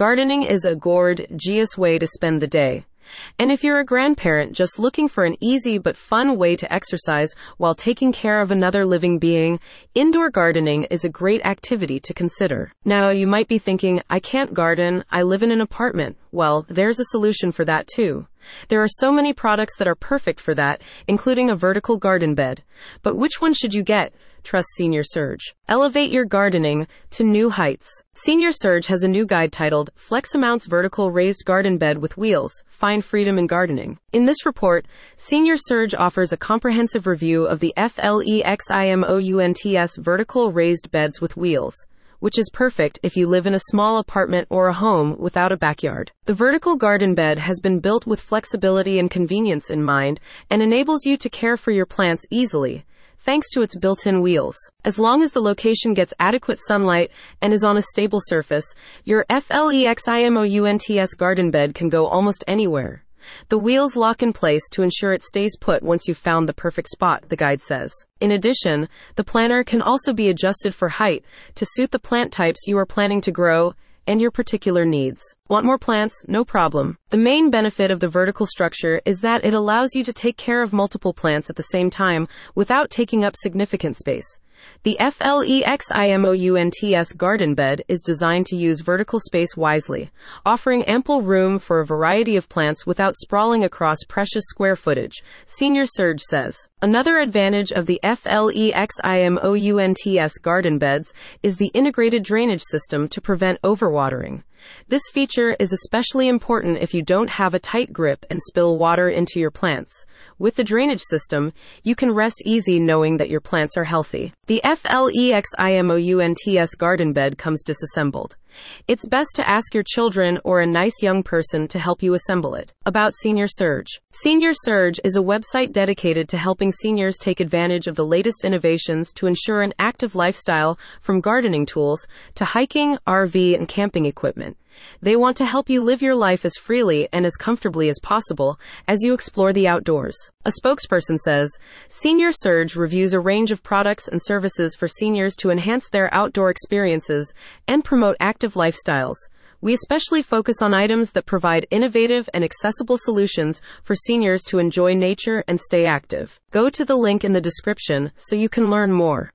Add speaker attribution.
Speaker 1: Gardening is a gorgeous way to spend the day. And if you're a grandparent just looking for an easy but fun way to exercise while taking care of another living being, indoor gardening is a great activity to consider. Now, you might be thinking, I can't garden, I live in an apartment. Well, there's a solution for that too. There are so many products that are perfect for that, including a vertical garden bed. But which one should you get? Trust Senior Surge. Elevate your gardening to new heights. Senior Surge has a new guide titled FLEXIMOUNTS Vertical Raised Garden Bed with Wheels Find Freedom in Gardening. In this report, Senior Surge offers a comprehensive review of the FLEXIMOUNTS vertical raised beds with wheels which is perfect if you live in a small apartment or a home without a backyard. The vertical garden bed has been built with flexibility and convenience in mind and enables you to care for your plants easily thanks to its built-in wheels. As long as the location gets adequate sunlight and is on a stable surface, your FLEXIMOUNTS garden bed can go almost anywhere. The wheels lock in place to ensure it stays put once you've found the perfect spot, the guide says. In addition, the planter can also be adjusted for height to suit the plant types you are planning to grow and your particular needs. Want more plants? No problem. The main benefit of the vertical structure is that it allows you to take care of multiple plants at the same time without taking up significant space. The FLEXIMOUNTS garden bed is designed to use vertical space wisely, offering ample room for a variety of plants without sprawling across precious square footage, Senior Surge says. Another advantage of the FLEXIMOUNTS garden beds is the integrated drainage system to prevent overwatering. This feature is especially important if you don't have a tight grip and spill water into your plants. With the drainage system, you can rest easy knowing that your plants are healthy. The FLEXIMOUNTS garden bed comes disassembled. It's best to ask your children or a nice young person to help you assemble it. About Senior Surge. Senior Surge is a website dedicated to helping seniors take advantage of the latest innovations to ensure an active lifestyle from gardening tools to hiking, RV, and camping equipment. They want to help you live your life as freely and as comfortably as possible as you explore the outdoors. A spokesperson says Senior Surge reviews a range of products and services for seniors to enhance their outdoor experiences and promote active lifestyles. We especially focus on items that provide innovative and accessible solutions for seniors to enjoy nature and stay active. Go to the link in the description so you can learn more.